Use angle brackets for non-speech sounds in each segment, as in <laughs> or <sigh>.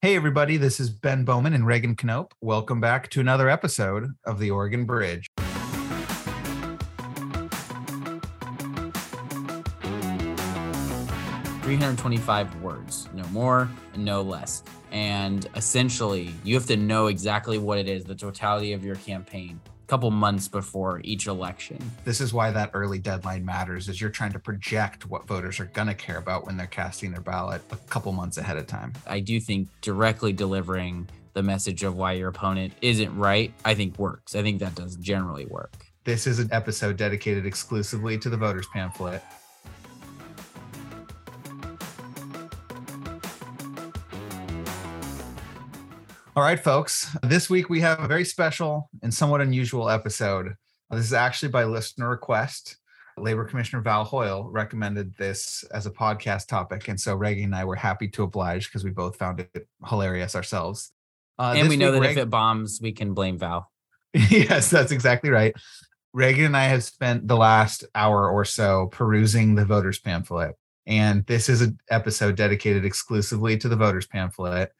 Hey, everybody, this is Ben Bowman and Reagan Knopp. Welcome back to another episode of the Oregon Bridge. Three hundred twenty-five words, no more and no less. And essentially, you have to know exactly what it is, the totality of your campaign, couple months before each election. This is why that early deadline matters is you're trying to project what voters are going to care about when they're casting their ballot a couple months ahead of time. I do think directly delivering the message of why your opponent isn't right, I think works. I think that does generally work. This is an episode dedicated exclusively to the voters pamphlet. All right, folks. This week we have a very special and somewhat unusual episode. This is actually by listener request. Labor Commissioner Val Hoyle recommended this as a podcast topic. And so Reagan and I were happy to oblige because we both found it hilarious ourselves. Uh, and we know that Reg- if it bombs, we can blame Val. <laughs> yes, that's exactly right. Reagan and I have spent the last hour or so perusing the voters pamphlet. And this is an episode dedicated exclusively to the voters pamphlet.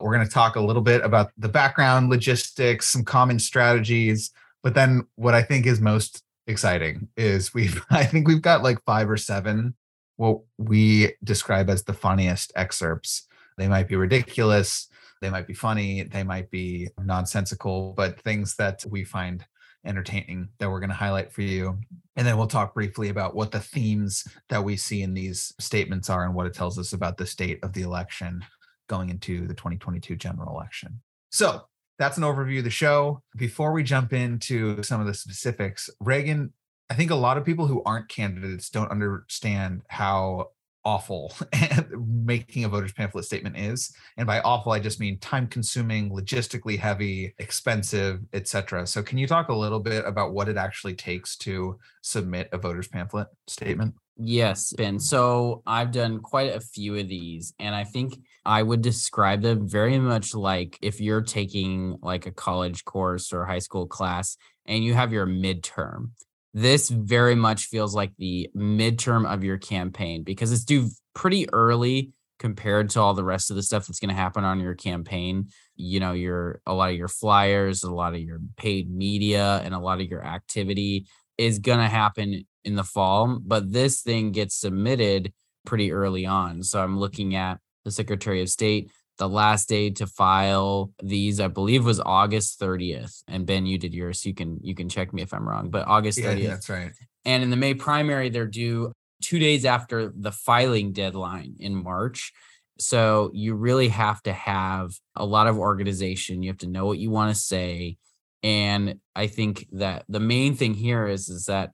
We're going to talk a little bit about the background, logistics, some common strategies. But then what I think is most exciting is we've, <laughs> I think we've got like five or seven what we describe as the funniest excerpts. They might be ridiculous, they might be funny, they might be nonsensical, but things that we find entertaining that we're going to highlight for you. And then we'll talk briefly about what the themes that we see in these statements are and what it tells us about the state of the election going into the 2022 general election. So that's an overview of the show. Before we jump into some of the specifics, Reagan, I think a lot of people who aren't candidates don't understand how awful <laughs> making a voters pamphlet statement is and by awful i just mean time consuming logistically heavy expensive etc so can you talk a little bit about what it actually takes to submit a voters pamphlet statement yes ben so i've done quite a few of these and i think I would describe them very much like if you're taking like a college course or high school class and you have your midterm. This very much feels like the midterm of your campaign because it's due pretty early compared to all the rest of the stuff that's going to happen on your campaign. You know, your a lot of your flyers, a lot of your paid media, and a lot of your activity is going to happen in the fall, but this thing gets submitted pretty early on. So I'm looking at the Secretary of State. The last day to file these, I believe, was August 30th. And Ben, you did yours. You can you can check me if I'm wrong, but August 30th. Yeah, that's right. And in the May primary, they're due two days after the filing deadline in March. So you really have to have a lot of organization. You have to know what you want to say. And I think that the main thing here is is that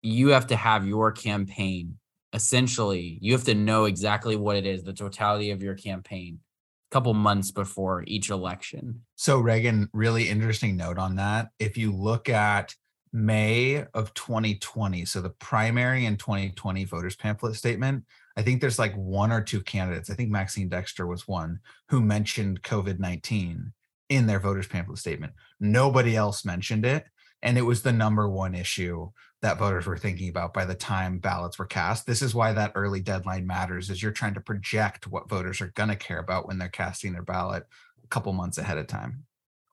you have to have your campaign essentially you have to know exactly what it is the totality of your campaign a couple months before each election. So reagan really interesting note on that. If you look at may of 2020 so the primary and 2020 voters pamphlet statement i think there's like one or two candidates i think maxine dexter was one who mentioned covid-19 in their voters pamphlet statement. Nobody else mentioned it and it was the number one issue that voters were thinking about by the time ballots were cast. This is why that early deadline matters is you're trying to project what voters are going to care about when they're casting their ballot a couple months ahead of time.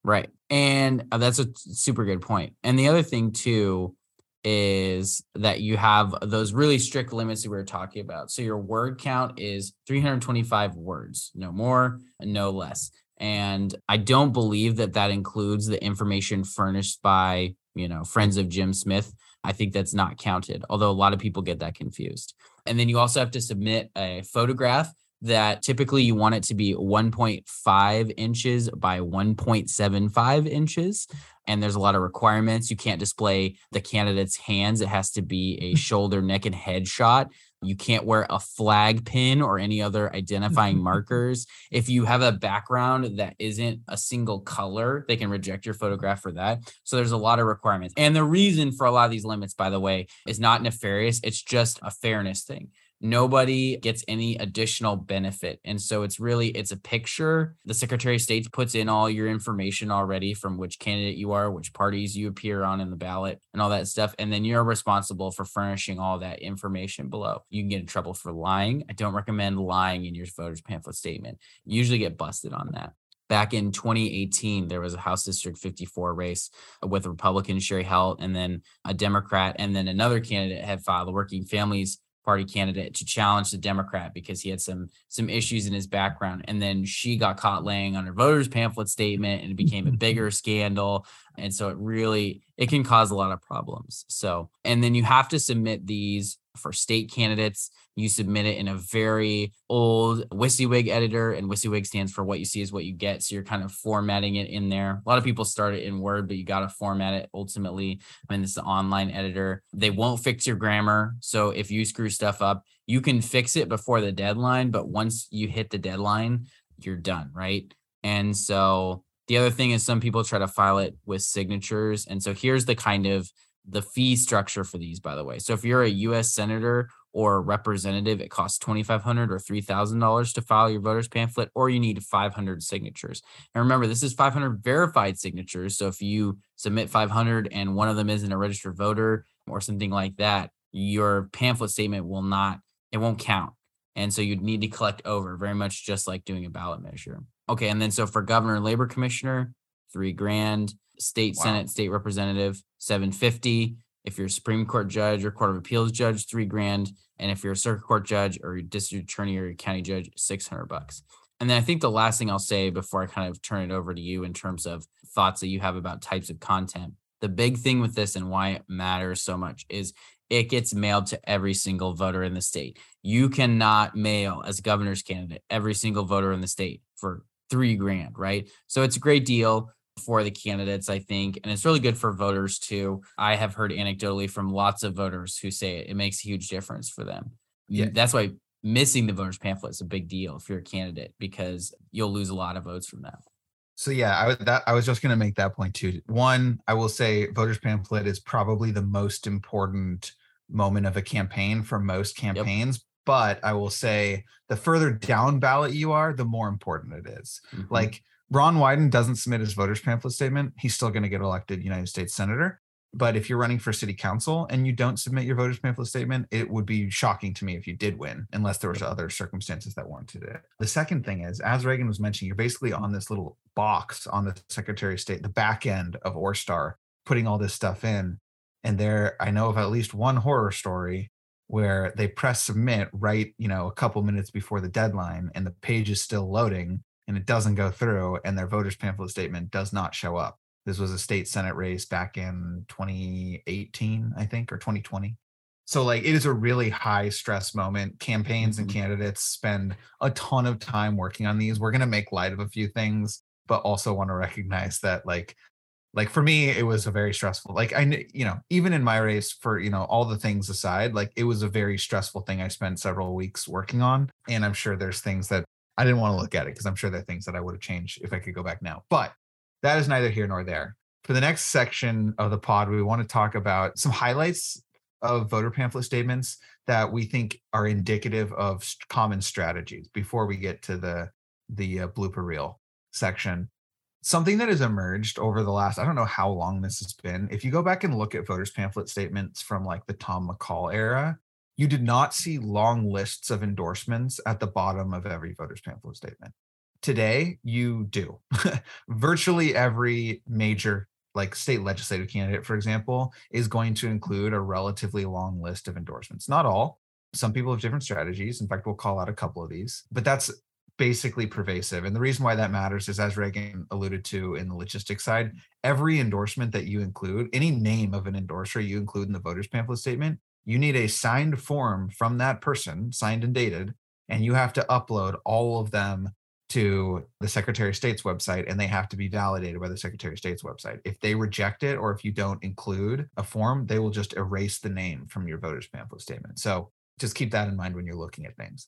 Right. And uh, that's a super good point. And the other thing too is that you have those really strict limits that we were talking about. So your word count is 325 words, no more, no less. And I don't believe that that includes the information furnished by, you know, friends of Jim Smith I think that's not counted, although a lot of people get that confused. And then you also have to submit a photograph that typically you want it to be 1.5 inches by 1.75 inches. And there's a lot of requirements. You can't display the candidate's hands, it has to be a <laughs> shoulder, neck, and head shot. You can't wear a flag pin or any other <laughs> identifying markers. If you have a background that isn't a single color, they can reject your photograph for that. So there's a lot of requirements. And the reason for a lot of these limits, by the way, is not nefarious, it's just a fairness thing nobody gets any additional benefit. And so it's really it's a picture. The secretary of state puts in all your information already from which candidate you are which parties you appear on in the ballot and all that stuff. And then you're responsible for furnishing all that information below. You can get in trouble for lying. I don't recommend lying in your voters pamphlet statement. You usually get busted on that. Back in 2018 there was a house district 54 race with a republican Cheri Helt and then a democrat and then another candidate had filed the working families party candidate to challenge the democrat because he had some some issues in his background. And then she got caught laying on her voters pamphlet statement and it became a <laughs> bigger scandal. And so it really it can cause a lot of problems. So and then you have to submit these for state candidates you submit it in a very old WYSIWYG editor, and WYSIWYG stands for what you see is what you get. So you're kind of formatting it in there. A lot of people start it in Word, but you got to format it ultimately. I mean, this is an online editor. They won't fix your grammar. So if you screw stuff up, you can fix it before the deadline, but once you hit the deadline, you're done, right? And so the other thing is some people try to file it with signatures. And so here's the kind of the fee structure for these, by the way. So if you're a US senator or representative, it costs 2,500 or $3,000 to file your voter's pamphlet, or you need 500 signatures. And remember, this is 500 verified signatures. So if you submit 500 and one of them isn't a registered voter or something like that, your pamphlet statement will not, it won't count. And so you'd need to collect over, very much just like doing a ballot measure. Okay. And then so for governor and labor commissioner, three grand, state wow. senate, state representative, 750 if you're a Supreme Court judge or Court of Appeals judge, three grand. And if you're a circuit court judge or district attorney or county judge, 600 bucks. And then I think the last thing I'll say before I kind of turn it over to you in terms of thoughts that you have about types of content, the big thing with this and why it matters so much is it gets mailed to every single voter in the state. You cannot mail as governor's candidate every single voter in the state for three grand, right? So it's a great deal for the candidates, I think. And it's really good for voters too. I have heard anecdotally from lots of voters who say it, it makes a huge difference for them. Yeah. That's why missing the voters pamphlet is a big deal if you're a candidate because you'll lose a lot of votes from that. So yeah, I was that I was just going to make that point too. One, I will say voters pamphlet is probably the most important moment of a campaign for most campaigns, yep. but I will say the further down ballot you are, the more important it is. Mm-hmm. Like Ron Wyden doesn't submit his voters pamphlet statement, he's still going to get elected United States Senator. But if you're running for city council and you don't submit your voters pamphlet statement, it would be shocking to me if you did win, unless there was other circumstances that warranted it. The second thing is, as Reagan was mentioning, you're basically on this little box on the Secretary of State, the back end of ORESTAR, putting all this stuff in. And there, I know of at least one horror story where they press submit right, you know, a couple minutes before the deadline, and the page is still loading and it doesn't go through and their voters pamphlet statement does not show up. This was a state senate race back in 2018, I think, or 2020. So like it is a really high stress moment. Campaigns mm-hmm. and candidates spend a ton of time working on these. We're going to make light of a few things, but also want to recognize that like like for me it was a very stressful like i you know even in my race for you know all the things aside like it was a very stressful thing i spent several weeks working on and i'm sure there's things that I didn't want to look at it because I'm sure there are things that I would have changed if I could go back now. But that is neither here nor there. For the next section of the pod, we want to talk about some highlights of voter pamphlet statements that we think are indicative of common strategies before we get to the the uh, blooper reel section. Something that has emerged over the last, I don't know how long this has been. If you go back and look at voters pamphlet statements from like the Tom McCall era, you did not see long lists of endorsements at the bottom of every voter's pamphlet statement. Today, you do. <laughs> Virtually every major, like state legislative candidate, for example, is going to include a relatively long list of endorsements. Not all. Some people have different strategies. In fact, we'll call out a couple of these, but that's basically pervasive. And the reason why that matters is, as Reagan alluded to in the logistics side, every endorsement that you include, any name of an endorser you include in the voters pamphlet statement, you need a signed form from that person, signed and dated, and you have to upload all of them to the Secretary of State's website and they have to be validated by the Secretary of State's website. If they reject it or if you don't include a form, they will just erase the name from your voter's pamphlet statement. So just keep that in mind when you're looking at things.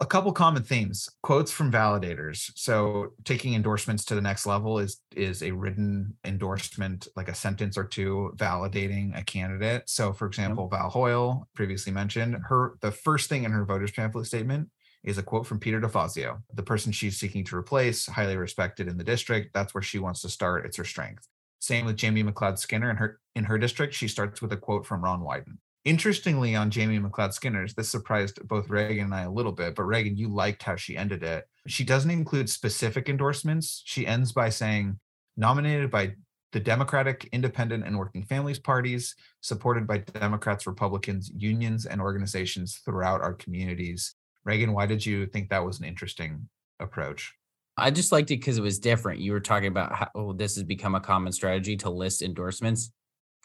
A couple common themes quotes from validators. So taking endorsements to the next level is is a written endorsement like a sentence or two validating a candidate. So for example val hoyle previously mentioned her the first thing in her voters pamphlet statement is a quote from peter defazio the person she's seeking to replace highly respected in the district. That's where she wants to start. It's her strength. Same with jamie mcleod skinner. In her in her district she starts with a quote from ron wyden Interestingly, on Jamie McLeod Skinner's, this surprised both Reagan and I a little bit, but Reagan, you liked how she ended it. She doesn't include specific endorsements. She ends by saying, nominated by the Democratic, Independent, and Working Families parties, supported by Democrats, Republicans, unions, and organizations throughout our communities. Reagan, why did you think that was an interesting approach? I just liked it because it was different. You were talking about how oh, this has become a common strategy to list endorsements.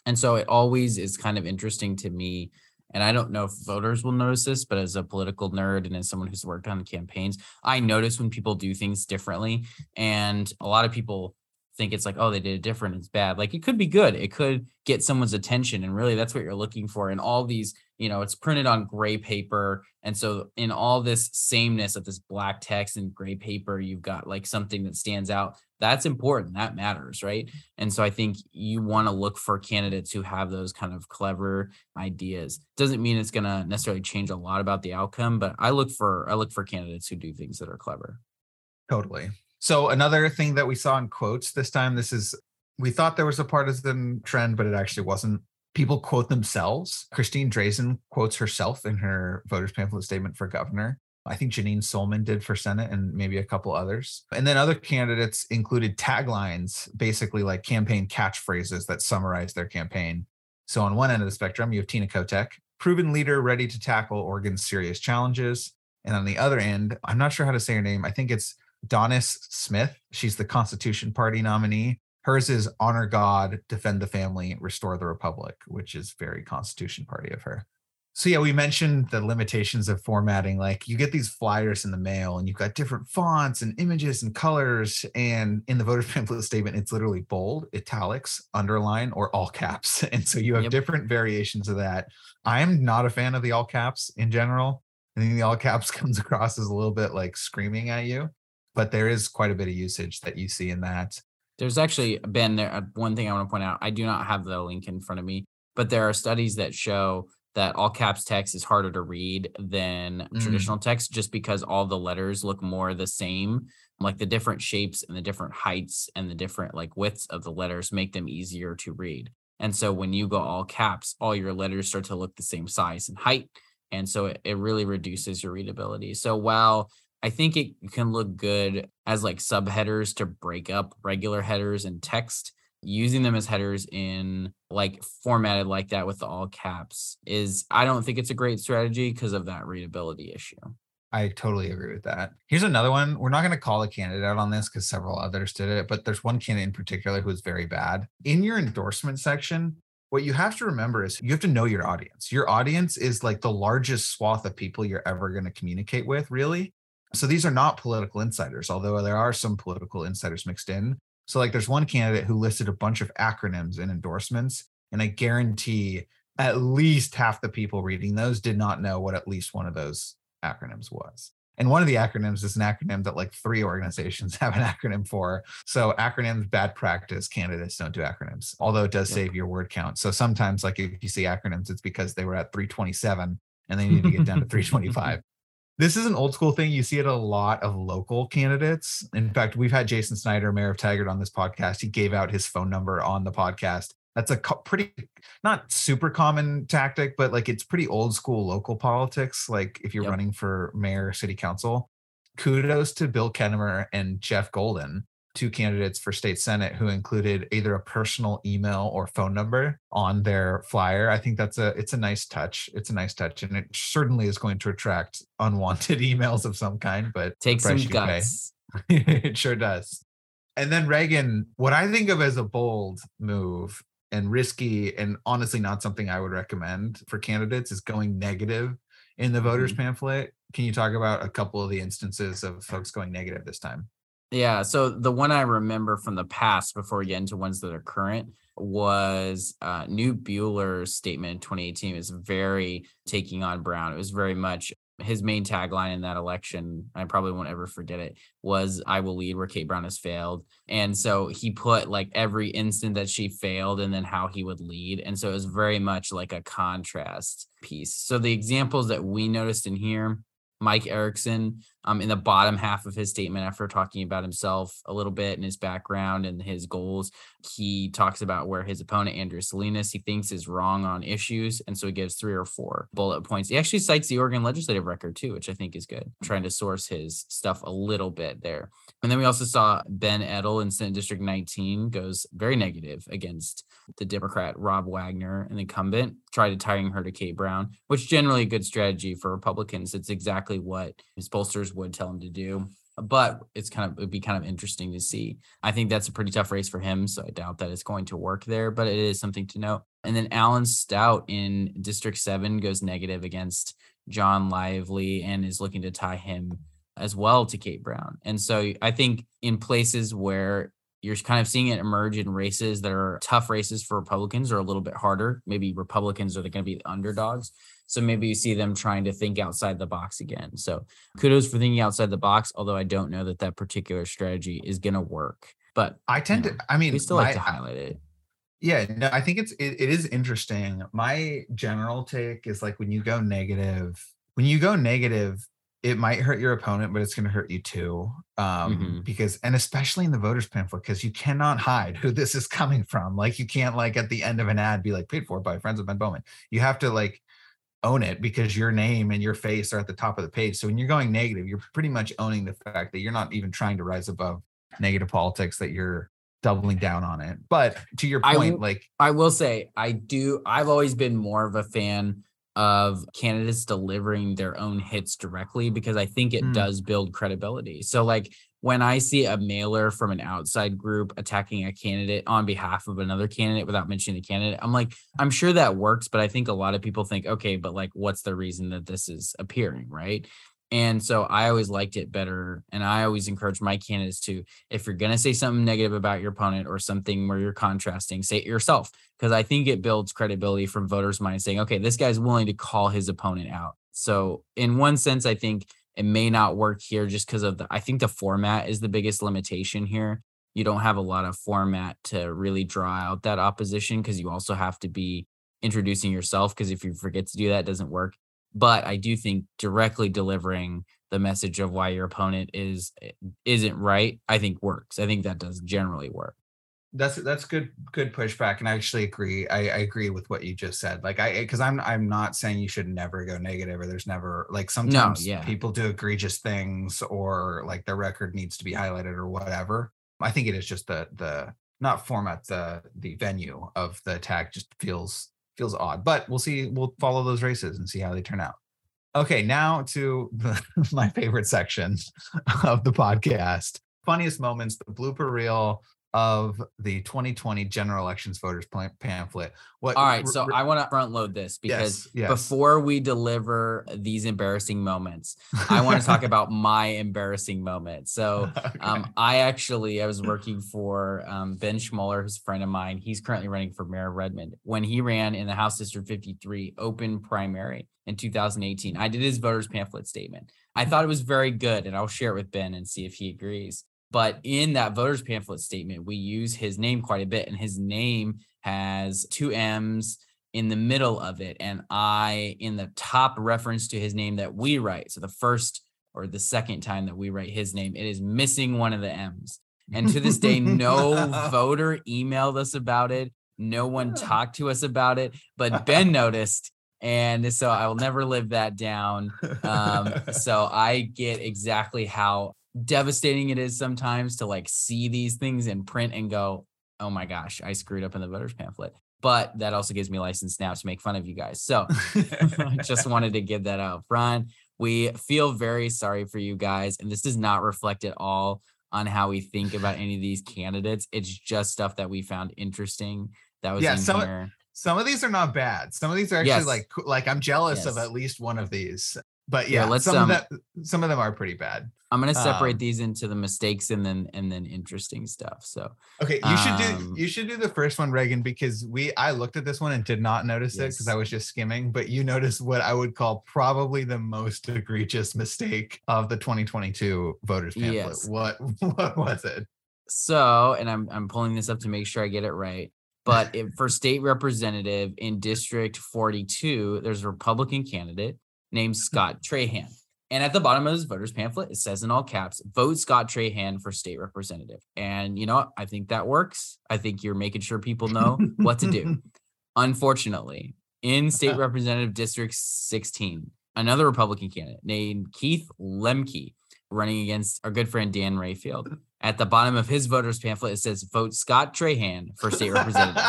And so it always is kind of interesting to me. And I don't know if voters will notice this, but as a political nerd and as someone who's worked on campaigns, I notice when people do things differently. And a lot of people think it's like, oh, they did it different. It's bad. Like it could be good. It could get someone's attention. And really, that's what you're looking for. And all these, you know, it's printed on gray paper. And so, in all this sameness of this black text and gray paper, you've got like something that stands out. That's important. That matters. Right. And so, I think you want to look for candidates who have those kind of clever ideas. Doesn't mean it's going to necessarily change a lot about the outcome, but I look for, I look for candidates who do things that are clever. Totally. So another thing that we saw in quotes this time, this is we thought there was a partisan trend, but it actually wasn't. People quote themselves. Christine Drazan quotes herself in her voters pamphlet statement for governor. I think Janeen Sollman did for Senate and maybe a couple others. And then other candidates included taglines, basically like campaign catchphrases that summarize their campaign. So on one end of the spectrum, you have Tina Kotek, proven leader ready to tackle Oregon's serious challenges. And on the other end, I'm not sure how to say her name. I think it's Donice Smith. She's the Constitution Party nominee. Hers is honor God, defend the family, restore the republic, which is very Constitution Party of her. So yeah, we mentioned the limitations of formatting. Like you get these flyers in the mail and you've got different fonts and images and colors. And in the voter <laughs> pamphlet statement, it's literally bold, italics, underline, or all caps. <laughs> And so you have yep. different variations of that. I'm not a fan of the all caps in general. I think the all caps <laughs> comes across as a little bit like screaming at you but there is quite a bit of usage that you see in that. There's actually been there uh, one thing I want to point out. I do not have the link in front of me, but there are studies that show that all caps text is harder to read than mm. traditional text just because all the letters look more the same like the different shapes and the different heights and the different like widths of the letters make them easier to read and so when you go all caps all your letters start to look the same size and height and so it, it really reduces your readability so while I think it can look good as like subheaders to break up regular headers and text. Using them as headers in like formatted like that with the all caps is, I don't think it's a great strategy because of that readability issue. I totally agree with that. Here's another one. We're not going to call a candidate out on this because several others did it, but there's one candidate in particular who is very bad. In your endorsement section, what you have to remember is you have to know your audience. Your audience is like the largest swath of people you're ever going to communicate with, really. So these are not political insiders, although there are some political insiders mixed in. So, like, there's one candidate who listed a bunch of acronyms and endorsements, and I guarantee at least half the people reading those did not know what at least one of those acronyms was. And one of the acronyms is an acronym that like three organizations <laughs> have an acronym for. So acronyms, bad practice, candidates don't do acronyms, although it does save your word count. So sometimes like if you see acronyms, it's because they were at 327 and they need to get down to <laughs> 325. This is an old school thing. You see it a lot of local candidates. In fact, we've had Jason Snider, mayor of Tigard, on this podcast. He gave out his phone number on the podcast. That's a co- pretty, not super common tactic, but like it's pretty old school local politics. Like if you're yep. running for mayor, city council, kudos to Bill Kennemer and Jeff Golden two candidates for state senate who included either a personal email or phone number on their flyer. I think that's a it's a nice touch. It's a nice touch and it certainly is going to attract unwanted <laughs> emails of some kind but take some guts. <laughs> It sure does. And then reagan what i think of as a bold move and risky and honestly not something i would recommend for candidates is going negative in the voters mm-hmm. pamphlet. Can you talk about a couple of the instances of folks going negative this time yeah. So the one I remember from the past before we get into ones that are current was uh, Knute Buehler's statement in 2018 was very taking on Brown. It was very much his main tagline in that election, I probably won't ever forget it, was I will lead where Kate Brown has failed. And so he put like every instant that she failed and then how he would lead. And so it was very much like a contrast piece. So the examples that we noticed in here Mike Erickson um, in the bottom half of his statement after talking about himself a little bit and his background and his goals. He talks about where his opponent, Andrea Salinas, he thinks is wrong on issues. And so he gives three or four bullet points. He actually cites the Oregon legislative record too, which I think is good, trying to source his stuff a little bit there. And then we also saw Ben Edtl in Senate District 19 goes very negative against the Democrat Rob Wagner, an incumbent, tried to tying her to Kate Brown, which generally a good strategy for Republicans. It's exactly what his pollsters would tell him to do. But it's kind of it'd be kind of interesting to see. I think that's a pretty tough race for him, so I doubt that it's going to work there. But it is something to note. And then Alan Stout in District Seven goes negative against John Lively and is looking to tie him as well to Kate Brown. And so I think in places where you're kind of seeing it emerge in races that are tough races for Republicans or a little bit harder. Maybe Republicans are going to be the underdogs. So maybe you see them trying to think outside the box again. So kudos for thinking outside the box, although I don't know that that particular strategy is going to work. But I tend you know, to, I mean, we still like to highlight it. Yeah, no, I think it's it, it is interesting. My general take is like when you go negative, when you go negative, it might hurt your opponent, but it's going to hurt you too. Um, mm-hmm. Because, and especially in the voters pamphlet, because you cannot hide who this is coming from. Like, you can't, like, at the end of an ad be like, paid for by friends of Ben Bowman. You have to, like, own it because your name and your face are at the top of the page. So when you're going negative, you're pretty much owning the fact that you're not even trying to rise above negative politics, that you're doubling down on it. But to your point, like, I will say, I do, I've always been more of a fan of candidates delivering their own hits directly because I think it mm. does build credibility. So like when I see a mailer from an outside group attacking a candidate on behalf of another candidate without mentioning the candidate, I'm like, I'm sure that works, but I think a lot of people think, okay, but like, what's the reason that this is appearing, right? And so I always liked it better. And I always encourage my candidates to, if you're going to say something negative about your opponent or something where you're contrasting, say it yourself. Because I think it builds credibility from voters' minds saying, okay, this guy's willing to call his opponent out. So, in one sense, I think it may not work here just because of the, I think the format is the biggest limitation here. You don't have a lot of format to really draw out that opposition because you also have to be introducing yourself. Because if you forget to do that, doesn't work but I do think directly delivering the message of why your opponent is eh, isn't right, I think works. I think that does generally work. That's that's good good pushback, and I actually agree. I, I agree with what you just said. Like I because I'm I'm not saying you should never go negative or there's never like sometimes no, yeah. people do egregious things or like their record needs to be highlighted or whatever. I think it is just the the not format the the venue of the attack just feels feels odd, but we'll see. We'll follow those races and see how they turn out. Okay, now to the, <laughs> my favorite section of the podcast funniest moments, the blooper reel of the 2020 general elections voters pamphlet. What All right, so I want to front load this because yes, yes. before we deliver these embarrassing moments, I want to talk <laughs> about my embarrassing moment. So, okay. um, I actually I was working for um, Ben Schmoller, who's a friend of mine. He's currently running for mayor of Redmond. When he ran in the House District 53 open primary in 2018, I did his voters pamphlet statement. I thought it was very good, and I'll share it with Ben and see if he agrees. But in that voters pamphlet statement, we use his name quite a bit, and his name has two M's in the middle of it, and I in the top reference to his name that we write. So the first or the second time that we write his name, it is missing one of the M's. And to this day, <laughs> no voter emailed us about it. No one talked to us about it, but <laughs> Ben noticed. And so I will never live that down. Um, <laughs> so I get exactly how devastating it is sometimes to like see these things in print and go, oh my gosh, I screwed up in the voters pamphlet. But that also gives me license now to make fun of you guys. So <laughs> I just wanted to give that out front. We feel very sorry for you guys. And this does not reflect at all on how we think about any of these candidates. It's just stuff that we found interesting that was yeah, in some, here. Some of these are not bad. Some of these are actually yes. like like I'm jealous yes. of at least one of these. But yeah, yeah let's, some um, of that some of them are pretty bad. I'm gonna separate Um, these into the mistakes and then and then interesting stuff. So Okay, you should do Um, you should do the first one, Reagan, because we I looked at this one and did not notice it because I was just skimming, but you noticed what I would call probably the most egregious mistake of the 2022 voters pamphlet. Yes. What <laughs> what was it? so and I'm I'm pulling this up to make sure I get it right. But if, for state representative in District 42, there's a Republican candidate named Scott Trahan. And at the bottom of this voters pamphlet, it says in all caps, vote Scott Trahan for state representative. And you know? I think that works. I think you're making sure people know what to do. <laughs> Unfortunately, in state uh. representative district 16, another Republican candidate named Keith Lemke running against our good friend Dan Rayfield. At the bottom of his voters pamphlet, it says vote Scott Trahan for state representative.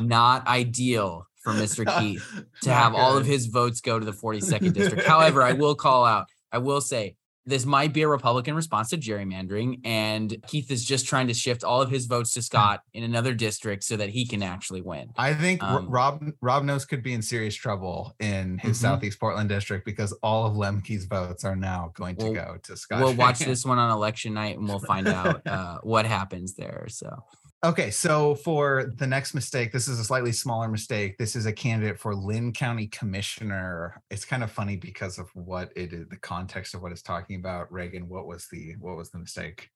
<laughs> Not ideal for Mr. <laughs> Keith to have all of his votes go to the 42nd <laughs> district. However, I will call out, I will say this might be a Republican response to gerrymandering, and Keith is just trying to shift all of his votes to Scott in another district so that he can actually win. I think Um, Rob Rob Nosse could be in serious trouble in his Mhm. Southeast Portland district because all of Lemke's votes are now going to We'll- go to Scott. We'll watch this one on election night and we'll find out <laughs> uh, what happens there. So, Okay, so for the next mistake, this is a slightly smaller mistake. This is a candidate for Linn County Commissioner. It's kind of funny because of what it is, the context of what it's talking about. Reagan, what was the what was the mistake?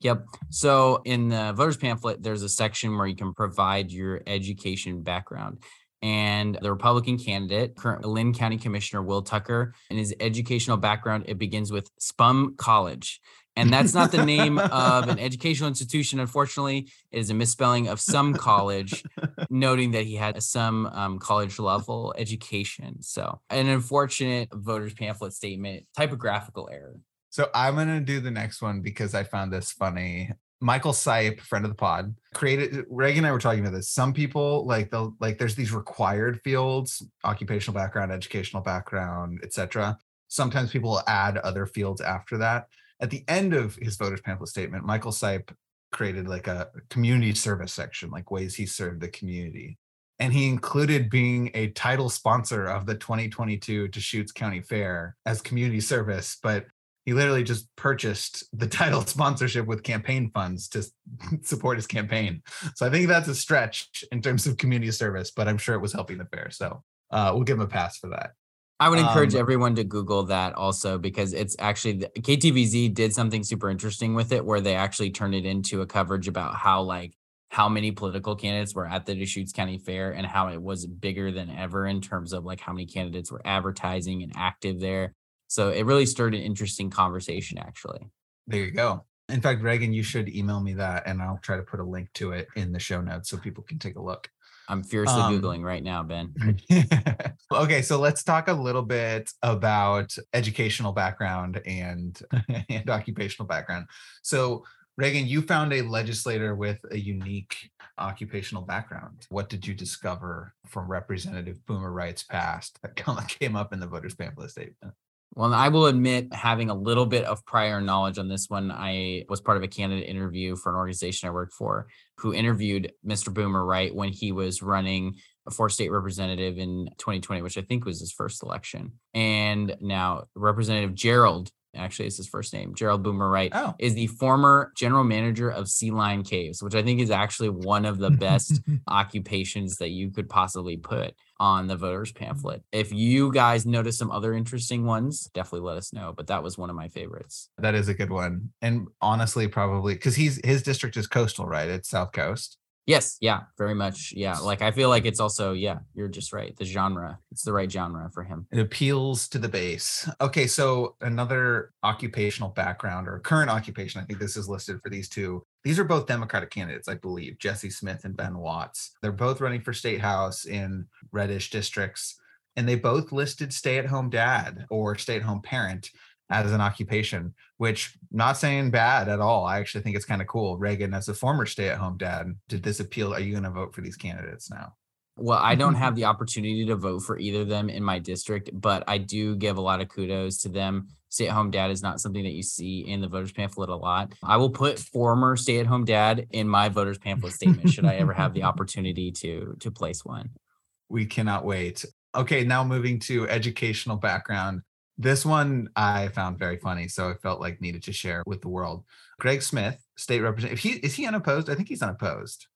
Yep. So in the voters pamphlet, there's a section where you can provide your education background. And the Republican candidate, current Linn County Commissioner Will Tucker, and his educational background, it begins with Spum College. And that's not the name of an <laughs> educational institution. Unfortunately, it is a misspelling of some college, noting that he had some um, college level education. So, an unfortunate voters pamphlet statement, typographical error. So I'm gonna do the next one because I found this funny. Michael Sipe, friend of the pod, created Reagan and I were talking about this. Some people like they'll like there's these required fields, occupational background, educational background, etc. Sometimes people will add other fields after that. At the end of his voters pamphlet statement, Michael Sipe created like a community service section, like ways he served the community. And he included being a title sponsor of the 2022 Deschutes County Fair as community service, but he literally just purchased the <laughs> title sponsorship with campaign funds to <laughs> support his campaign. So I think that's a stretch in terms of community service, but I'm sure it was helping the fair. So uh, we'll give him a pass for that. I would encourage Um, everyone to Google that also because it's actually the, KTVZ did something super interesting with it where they actually turned it into a coverage about how like how many political candidates were at the Deschutes County Fair and how it was bigger than ever in terms of like how many candidates were advertising and active there. So it really stirred an interesting conversation actually. There you go. In fact, Reagan, you should email me that and I'll try to put a link to it in the show notes so people can take a look. I'm furiously Um, googling right now, Ben. <laughs> okay, so let's talk a little bit about educational background and <laughs> and occupational background. So, Reagan, you found a legislator with a unique occupational background. What did you discover from Representative Boomer Wright's past that <laughs> came up in the voters pamphlet statement? Well, I will admit having a little bit of prior knowledge on this one. I was part of a candidate interview for an organization I worked for who interviewed Mr. Boomer Wright when he was running for state representative in 2020, which I think was his first election. And now Representative Gerald, actually is his first name, Gerald Boomer Wright, Oh, is the former general manager of Sea Lion Caves, which I think is actually one of the best <laughs> occupations that you could possibly put on the voters mm-hmm. pamphlet. If you guys notice some other interesting ones, definitely let us know. But that was one of my favorites. that is a good one. And honestly, probably because he's his district is coastal, right? It's South Coast. Yes, yeah, very much. Yeah. Like I feel like it's also, yeah, you're just right. The genre, it's the right genre for him. It appeals to the base. Okay, so another occupational background or current occupation, I think this is listed for these two. These are both Democratic candidates, I believe, Jesse Smith and Ben Watts. They're both running for state house in reddish districts, and they both listed stay at home dad or stay at home parent as an occupation, which not saying bad at all. I actually think it's kind of cool. Reagan, as a former stay at home dad, did this appeal? Are you going to vote for these candidates now? Well, I don't mm-hmm. have the opportunity to vote for either of them in my district, but I do give a lot of kudos to them. Stay at home dad is not something that you see in the voters pamphlet a lot. I will put former stay at home dad in my voters pamphlet statement should I ever have the <laughs> opportunity to to place one. We cannot wait. Okay, now moving to educational background. This one I found very funny, so I felt like needed to share with the world. Greg Smith, state representative. He is he unopposed? I think he's unopposed.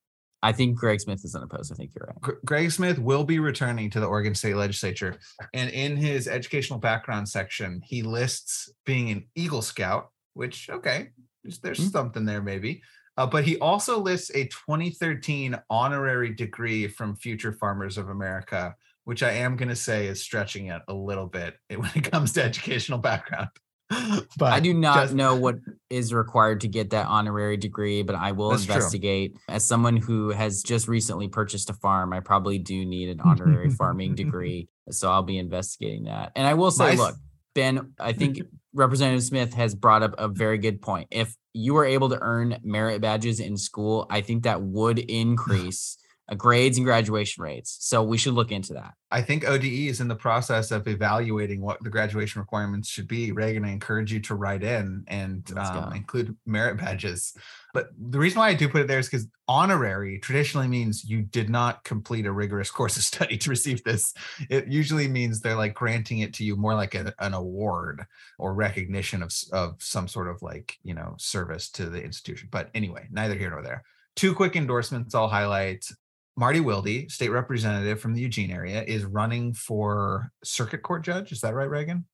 I think Greg Smith is unopposed. I think you're right. Gr- Greg Smith will be returning to the Oregon State Legislature, and in his educational background section, he lists being an Eagle Scout, which okay, there's, there's Hmm. something there maybe. Uh, but he also lists a 2013 honorary degree from Future Farmers of America, which I am going to say is stretching it a little bit <laughs> when it comes to educational background. <laughs> but I do not just- know what is required to get that honorary degree, but I will That's true. investigate. As someone who has just recently purchased a farm, I probably do need an <laughs> honorary farming degree. So I'll be investigating that. And I will say, My look, Ben, I think Representative Smith has brought up a very good point. If you were able to earn merit badges in school, I think that would <sighs> increase grades and graduation rates. So we should look into that. I think ODE is in the process of evaluating what the graduation requirements should be. Reagan, I encourage you to write in and um, include merit badges. But the reason why I do put it there is because honorary traditionally means you did not complete a rigorous course of study to receive this. It usually means they're like granting it to you more like a- an award or recognition of, of some sort of like, you know, service to the institution. But anyway, neither here nor there. Two quick endorsements I'll highlight. Marty Wilde, state representative from the Eugene area, is running for circuit court judge. Is that right, Reagan?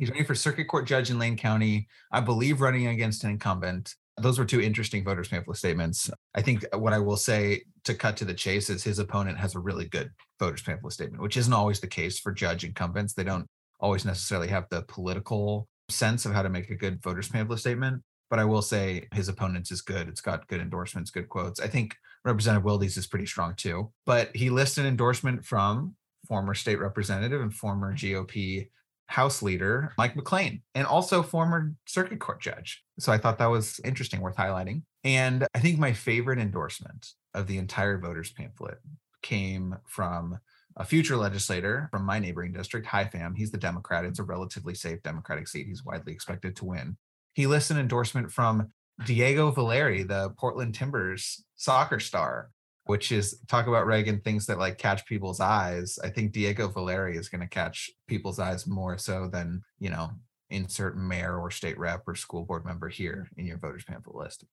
He's running for circuit court judge in Lane County, I believe running against an incumbent. Those were two interesting voters pamphlet statements. I think what I will say to cut to the chase is his opponent has a really good voters pamphlet statement, which isn't always the case for judge incumbents. They don't always necessarily have the political sense of how to make a good voters pamphlet statement. But I will say his opponent's is good. It's got good endorsements, good quotes. I think Representative Wildes is pretty strong too. But he lists an endorsement from former state representative and former GOP House leader Mike McLane, and also former circuit court judge. So I thought that was interesting, worth highlighting. And I think my favorite endorsement of the entire voters pamphlet came from a future legislator from my neighboring district, Hai Pham. He's the Democrat. It's a relatively safe Democratic seat. He's widely expected to win. He lists an endorsement from Diego Valeri, the Portland Timbers soccer star, which is talk about Reagan things that like catch people's eyes. I think Diego Valeri is going to catch people's eyes more so than, you know, insert mayor or state rep or school board member here in your voters pamphlet list.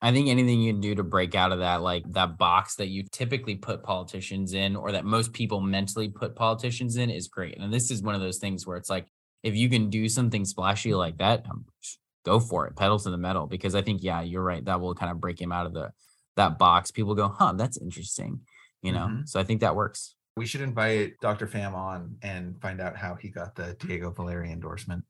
I think anything you can do to break out of that, like that box that you typically put politicians in, or that most people mentally put politicians in, is great. And this is one of those things where it's like, if you can do something splashy like that, go for it, pedal to the metal. Because I think, yeah, you're right. That will kind of break him out of the that box. People go, huh, that's interesting. You know, Mhm. so I think that works. We should invite Dr. Pham on and find out how he got the Diego Valeri endorsement.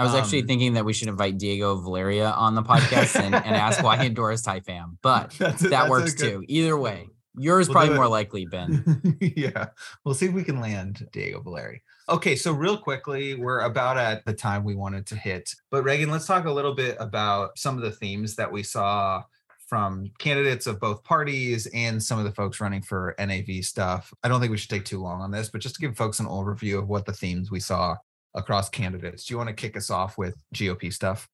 I was actually Um, thinking that we should invite Diego Valeria on the podcast and, and ask why he <laughs> endorsed Hai Pham. But a- that works good- too. Either way, yours We'll probably more likely, Ben. <laughs> yeah, we'll see if we can land Diego Valeri. Okay, so real quickly, we're about at the time we wanted to hit. But Reagan, let's talk a little bit about some of the themes that we saw from candidates of both parties and some of the folks running for NAV stuff. I don't think we should take too long on this, but just to give folks an overview of what the themes we saw across candidates. Do you want to kick us off with GOP stuff?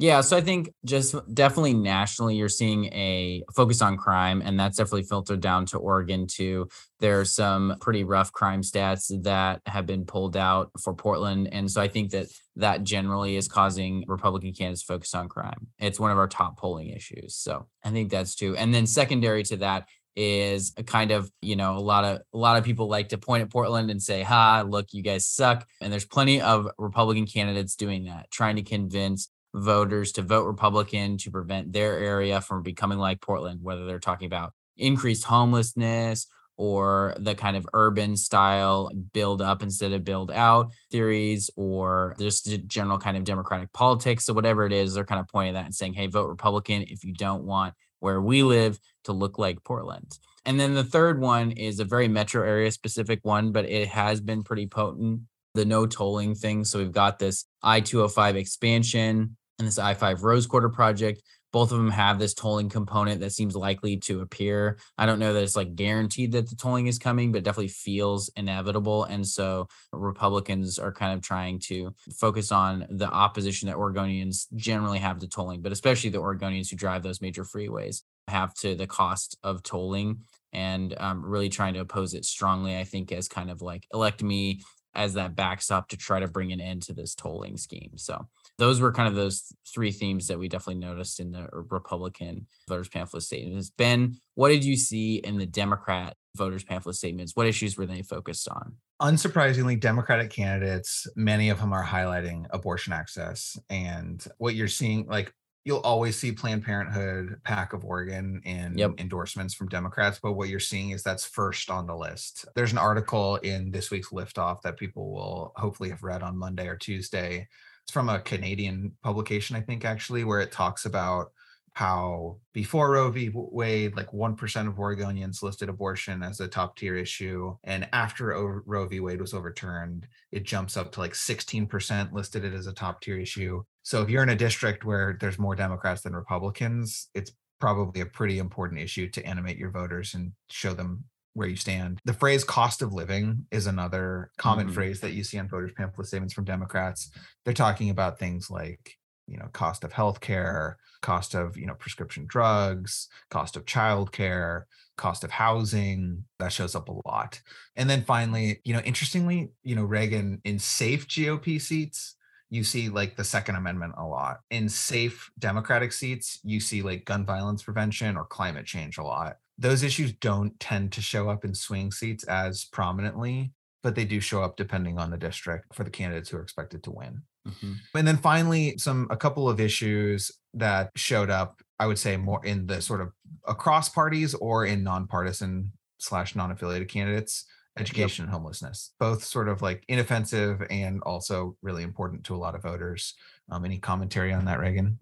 Yeah, so I think just definitely nationally, you're seeing a focus on crime, and that's definitely filtered down to Oregon too. There are some pretty rough crime stats that have been pulled out for Portland, and so I think that that generally is causing Republican candidates to focus on crime. It's one of our top polling issues, so I think that's true. And then secondary to that is a kind of you know a lot of a lot of people like to point at Portland and say, "Ha, look, you guys suck," and there's plenty of Republican candidates doing that, trying to convince voters to vote Republican to prevent their area from becoming like Portland, whether they're talking about increased homelessness or the kind of urban style build up instead of build out theories or just general kind of democratic politics. So whatever it is, they're kind of pointing that and saying, hey, vote Republican if you don't want where we live to look like Portland. And then the third one is a very metro area specific one, but it has been pretty potent. The no tolling thing. So we've got this I 205 expansion and this I 5 Rose Quarter project. Both of them have this tolling component that seems likely to appear. I don't know that it's like guaranteed that the tolling is coming, but it definitely feels inevitable. And so Republicans are kind of trying to focus on the opposition that Oregonians generally have to tolling, but especially the Oregonians who drive those major freeways have to the cost of tolling and um, really trying to oppose it strongly. I think as kind of like elect me as that backstop to try to bring an end to this tolling scheme. So those were kind of those three themes that we definitely noticed in the Republican voters pamphlet statements. Ben, what did you see in the Democrat voters pamphlet statements? What issues were they focused on? Unsurprisingly, Democratic candidates, many of them are highlighting abortion access. And what you're seeing, like you'll always see Planned Parenthood, PAC of Oregon, and yep. endorsements from Democrats. But what you're seeing is that's first on the list. There's an article in this week's Liftoff that people will hopefully have read on Monday or Tuesday. It's from a Canadian publication, I think, actually, where it talks about how before Roe v. Wade, like 1% of Oregonians listed abortion as a top tier issue. And after Roe v. Wade was overturned, it jumps up to like 16% listed it as a top tier issue. So if you're in a district where there's more Democrats than Republicans, it's probably a pretty important issue to animate your voters and show them where you stand. The phrase cost of living is another common mm-hmm. phrase that you see on voters pamphlet statements from Democrats. They're talking about things like, you know, cost of healthcare, cost of, you know, prescription drugs, cost of childcare, cost of housing. That shows up a lot. And then finally, you know, interestingly, you know, Reagan in safe GOP seats you see like the Second Amendment a lot. In safe Democratic seats, you see like gun violence prevention or climate change a lot. Those issues don't tend to show up in swing seats as prominently, but they do show up depending on the district for the candidates who are expected to win. Mm-hmm. And then finally, some a couple of issues that showed up, I would say more in the sort of across parties or in nonpartisan slash non-affiliated candidates education yep. and homelessness both sort of like inoffensive and also really important to a lot of voters um, any commentary on that reagan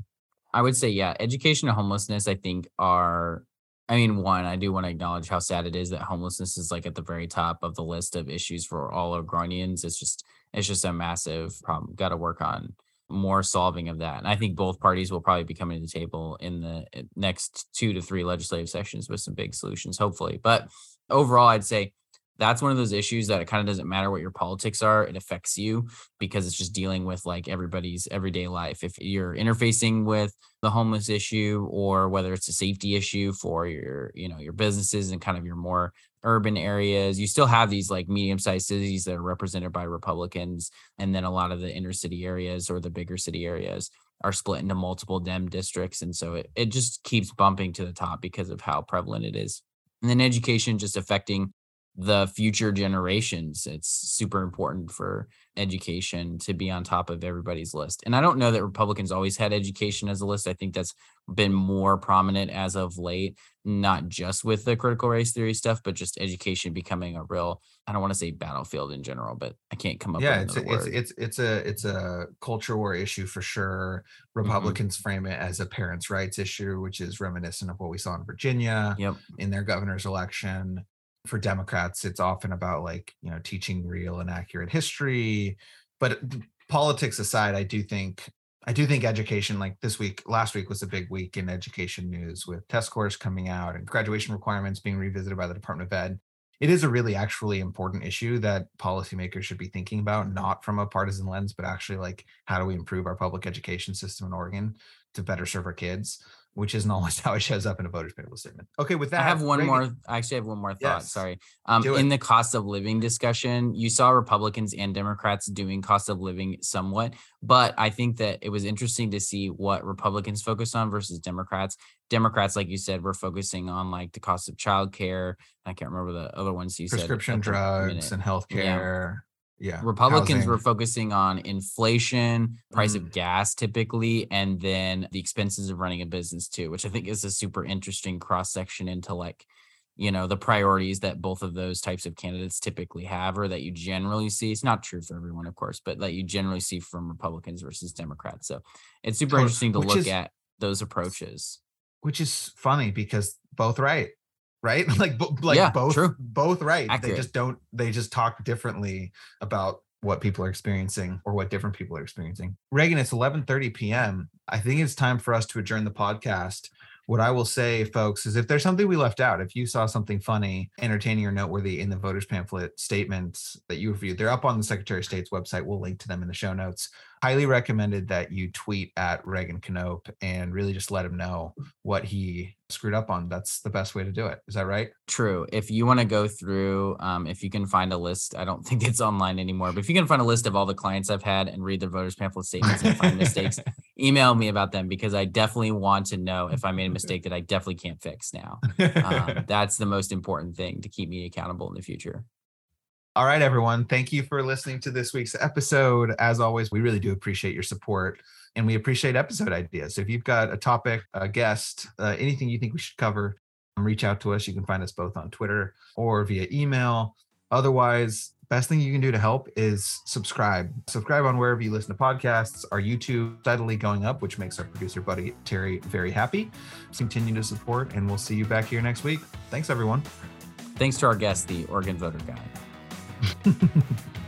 i would say yeah education and homelessness i think are i mean one i do want to acknowledge how sad it is that homelessness is like at the very top of the list of issues for all Oregonians. it's just it's just a massive problem got to work on more solving of that and i think both parties will probably be coming to the table in the eh, next two to three legislative sessions with some big solutions hopefully but overall i'd say that's one of those issues that it kind of doesn't matter what your politics are it affects you because it's just dealing with like everybody's everyday life. If you're interfacing with the homeless issue or whether it's a safety issue for your you know your businesses and kind of your more urban areas you still have these like medium-sized cities that are represented by republicans and then a lot of the inner city areas or the bigger city areas are split into multiple dem districts and so it, it just keeps bumping to the top because of how prevalent it is. And then education just affecting the future generations. It's super important for education to be on top of everybody's list. And I don't know that Republicans always had education as a list. I think that's been more prominent as of late, not just with the critical race theory stuff, but just education becoming a real I don't want to say battlefield in general, but I can't come up yeah, with it's a, it's it's it's a it's a culture war issue for sure. Mm-hmm. Republicans mm-hmm. frame it as a parents' rights issue, which is reminiscent of what we saw in Virginia yep. in their governor's election for Democrats, it's often about like, you know, teaching real and accurate history. But politics aside, I do think I do think education, like this week, last week was a big week in education news with test scores coming out and graduation requirements being revisited by the Department of Ed. It is a really actually important issue that policymakers should be thinking about, not from a partisan lens, but actually like how do we improve our public education system in Oregon to better serve our kids which isn't <laughs> always how it shows up in a voter's pamphlet statement. Okay, with that, I have one Reagan, more. I actually have one more thought. Yes, Sorry. Um, in the cost of living discussion, you saw Republicans and Democrats doing cost of living somewhat, but I think that it was interesting to see what Republicans focused on versus Democrats. Democrats, like you said, were focusing on like the cost of childcare. I can't remember the other ones you prescription said. Prescription drugs and healthcare. Yeah yeah republicans housing. were focusing on inflation price mm. of gas typically and then the expenses of running a business too which i think is a super interesting cross section into like you know the priorities that both of those types of candidates typically have or that you generally see it's not true for everyone of course but that you generally see from republicans versus democrats so it's super interesting to look is, at those approaches which is funny because both right right? <laughs> like like yeah, both true. both right. Accurate. They just don't they just talk differently about what people are experiencing or what different people are experiencing. Reagan, it's 11:30 p.m. I think it's time for us to adjourn the podcast. What I will say, folks, is if there's something we left out, if you saw something funny, entertaining, or noteworthy in the voters pamphlet statements that you reviewed, they're up on the Secretary of State's website. We'll link to them in the show notes. Highly recommended that you tweet at Reagan Knopp and really just let him know what he screwed up on, that's the best way to do it. Is that right? True. If you want to go through, um, if you can find a list, I don't <laughs> think it's online anymore, but if you can find a list of all the clients I've had and read their voters pamphlet statements and find mistakes, <laughs> email me about them because I definitely want to know if I made a <laughs> mistake that I definitely can't fix now. Um, that's the most important thing to keep me accountable in the future. All right, everyone. Thank you for listening to this week's episode. As always, we really do appreciate your support and we appreciate episode ideas. So if you've got a topic, a guest, uh, anything you think we should cover, reach out to us. You can find us both on Twitter or via email. Otherwise, best thing you can do to help is subscribe. Subscribe on wherever you listen to podcasts. Our YouTube steadily going up, which makes our producer buddy Terry very happy. Continue to support, and we'll see you back here next week. Thanks, everyone. Thanks to our guest, the Oregon Voter Guy. <laughs>